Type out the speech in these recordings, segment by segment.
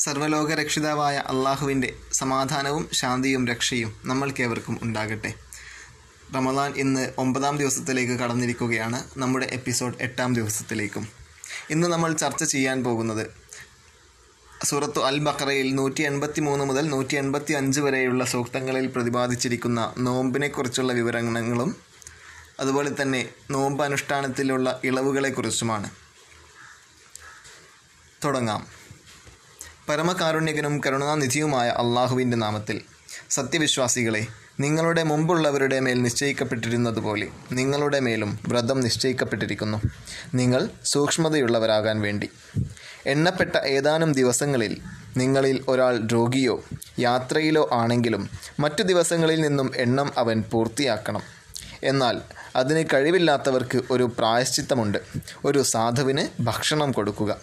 സർവലോക രക്ഷിതാവായ അള്ളാഹുവിന്റെ സമാധാനവും ശാന്തിയും രക്ഷയും നമ്മൾക്കേവർക്കും ഉണ്ടാകട്ടെ. റമദാൻ ഇന്ന് ഒമ്പതാം ദിവസത്തിലേക്ക് കടന്നിരിക്കുകയാണ്. നമ്മുടെ എപ്പിസോഡ് എട്ടാം ദിവസത്തിലേക്കും. ഇന്ന് നമ്മൾ ചർച്ച ചെയ്യാൻ പോകുന്നത് സൂറത്തു അൽ ബക്കറയിൽ നൂറ്റി എൺപത്തി മൂന്ന് മുതൽ നൂറ്റി എൺപത്തി അഞ്ച് വരെയുള്ള സൂക്തങ്ങളിൽ പ്രതിപാദിച്ചിരിക്കുന്ന നോമ്പിനെക്കുറിച്ചുള്ള വിവരങ്ങളും അതുപോലെ തന്നെ നോമ്പ് അനുഷ്ഠാനത്തിലുള്ള ഇളവുകളെക്കുറിച്ചുമാണ്. തുടങ്ങാം. പരമകാരുണ്യകനും കരുണാനിധിയുമായ അള്ളാഹുവിന്റെ നാമത്തിൽ. സത്യവിശ്വാസികളെ നിങ്ങളുടെ മുമ്പുള്ളവരുടെ മേൽ നിശ്ചയിക്കപ്പെട്ടിരുന്നതുപോലെ നിങ്ങളുടെ മേലും വ്രതം നിശ്ചയിക്കപ്പെട്ടിരിക്കുന്നു. നിങ്ങൾ സൂക്ഷ്മതയുള്ളവരാകാൻ വേണ്ടി. എണ്ണപ്പെട്ട ഏതാനും ദിവസങ്ങളിൽ നിങ്ങളിൽ ഒരാൾ രോഗിയോ യാത്രയിലോ ആണെങ്കിലും മറ്റു ദിവസങ്ങളിൽ നിന്നും എണ്ണം അവൻ പൂർത്തിയാക്കണം. എന്നാൽ അതിന് കഴിവില്ലാത്തവർക്ക് ഒരു പ്രായശ്ചിത്തമുണ്ട്. ഒരു സാധുവിന് ഭക്ഷണം കൊടുക്കുക.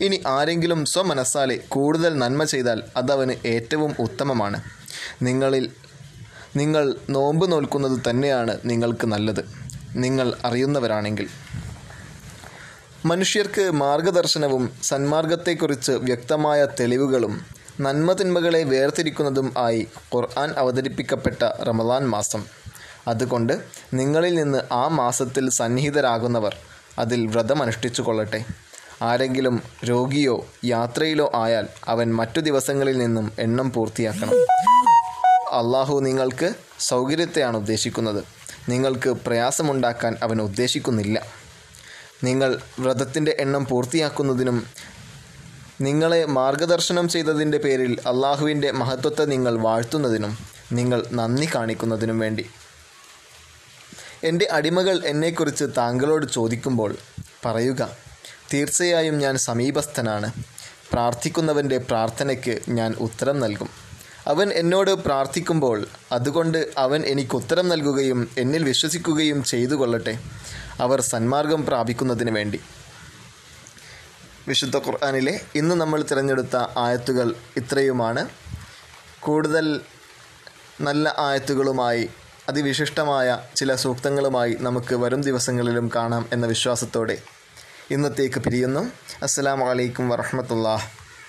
ഇനി ആരെങ്കിലും സ്വമനസ്സാലെ കൂടുതൽ നന്മ ചെയ്താൽ അതവന് ഏറ്റവും ഉത്തമമാണ്. നിങ്ങളിൽ നിങ്ങൾ നോമ്പ് നോൽക്കുന്നത് തന്നെയാണ് നിങ്ങൾക്ക് നല്ലത്. നിങ്ങൾ അറിയുന്നവരാണെങ്കിൽ. മനുഷ്യർക്ക് മാർഗദർശനവും സന്മാർഗത്തെക്കുറിച്ച് വ്യക്തമായ തെളിവുകളും നന്മതിന്മകളെ വേർതിരിക്കുന്നതും ആയി ഖുർആൻ അവതരിപ്പിക്കപ്പെട്ട റമദാൻ മാസം. അതുകൊണ്ട് നിങ്ങളിൽ നിന്ന് ആ മാസത്തിൽ സന്നിഹിതരാകുന്നവർ അതിൽ വ്രതമനുഷ്ഠിച്ചു കൊള്ളട്ടെ ആരെങ്കിലും രോഗിയോ യാത്രയിലോ ആയാൽ അവൻ മറ്റു ദിവസങ്ങളിൽ നിന്നും എണ്ണം പൂർത്തിയാക്കണം. അള്ളാഹു നിങ്ങൾക്ക് സൗകര്യത്തെയാണ് ഉദ്ദേശിക്കുന്നത്. നിങ്ങൾക്ക് പ്രയാസമുണ്ടാക്കാൻ അവൻ ഉദ്ദേശിക്കുന്നില്ല. നിങ്ങൾ വ്രതത്തിന്റെ എണ്ണം പൂർത്തിയാക്കുന്നതിനും നിങ്ങളെ മാർഗദർശനം ചെയ്തതിന്റെ പേരിൽ അള്ളാഹുവിന്റെ മഹത്വത്തെ നിങ്ങൾ വാഴ്ത്തുന്നതിനും നിങ്ങൾ നന്ദി കാണിക്കുന്നതിനും വേണ്ടി. എന്റെ അടിമകൾ എന്നെക്കുറിച്ച് താങ്കളോട് ചോദിക്കുമ്പോൾ പറയുക തീർച്ചയായും ഞാൻ സമീപസ്ഥനാണ്. പ്രാർത്ഥിക്കുന്നവന്റെ പ്രാർത്ഥനയ്ക്ക് ഞാൻ ഉത്തരം നൽകും. അവൻ എന്നോട് പ്രാർത്ഥിക്കുമ്പോൾ അതുകൊണ്ട് അവൻ എനിക്ക് ഉത്തരം നൽകുകയും എന്നിൽ വിശ്വസിക്കുകയും ചെയ്തു കൊള്ളട്ടെ അവർ സന്മാർഗം പ്രാപിക്കുന്നതിന് വേണ്ടി. വിശുദ്ധ ഖുർആാനിലെ ഇന്ന് നമ്മൾ തിരഞ്ഞെടുത്ത ആയത്തുകൾ ഇത്രയുമാണ്. കൂടുതൽ നല്ല ആയത്തുകളുമായി അതിവിശിഷ്ടമായ ചില സൂക്തങ്ങളുമായി നമുക്ക് വരും ദിവസങ്ങളിലും കാണാം എന്ന വിശ്വാസത്തോടെ ഇന്നത്തേക്ക് പിരിയുന്നു. അസ്സാം വലൈക്കും വറഹമത്തുള്ള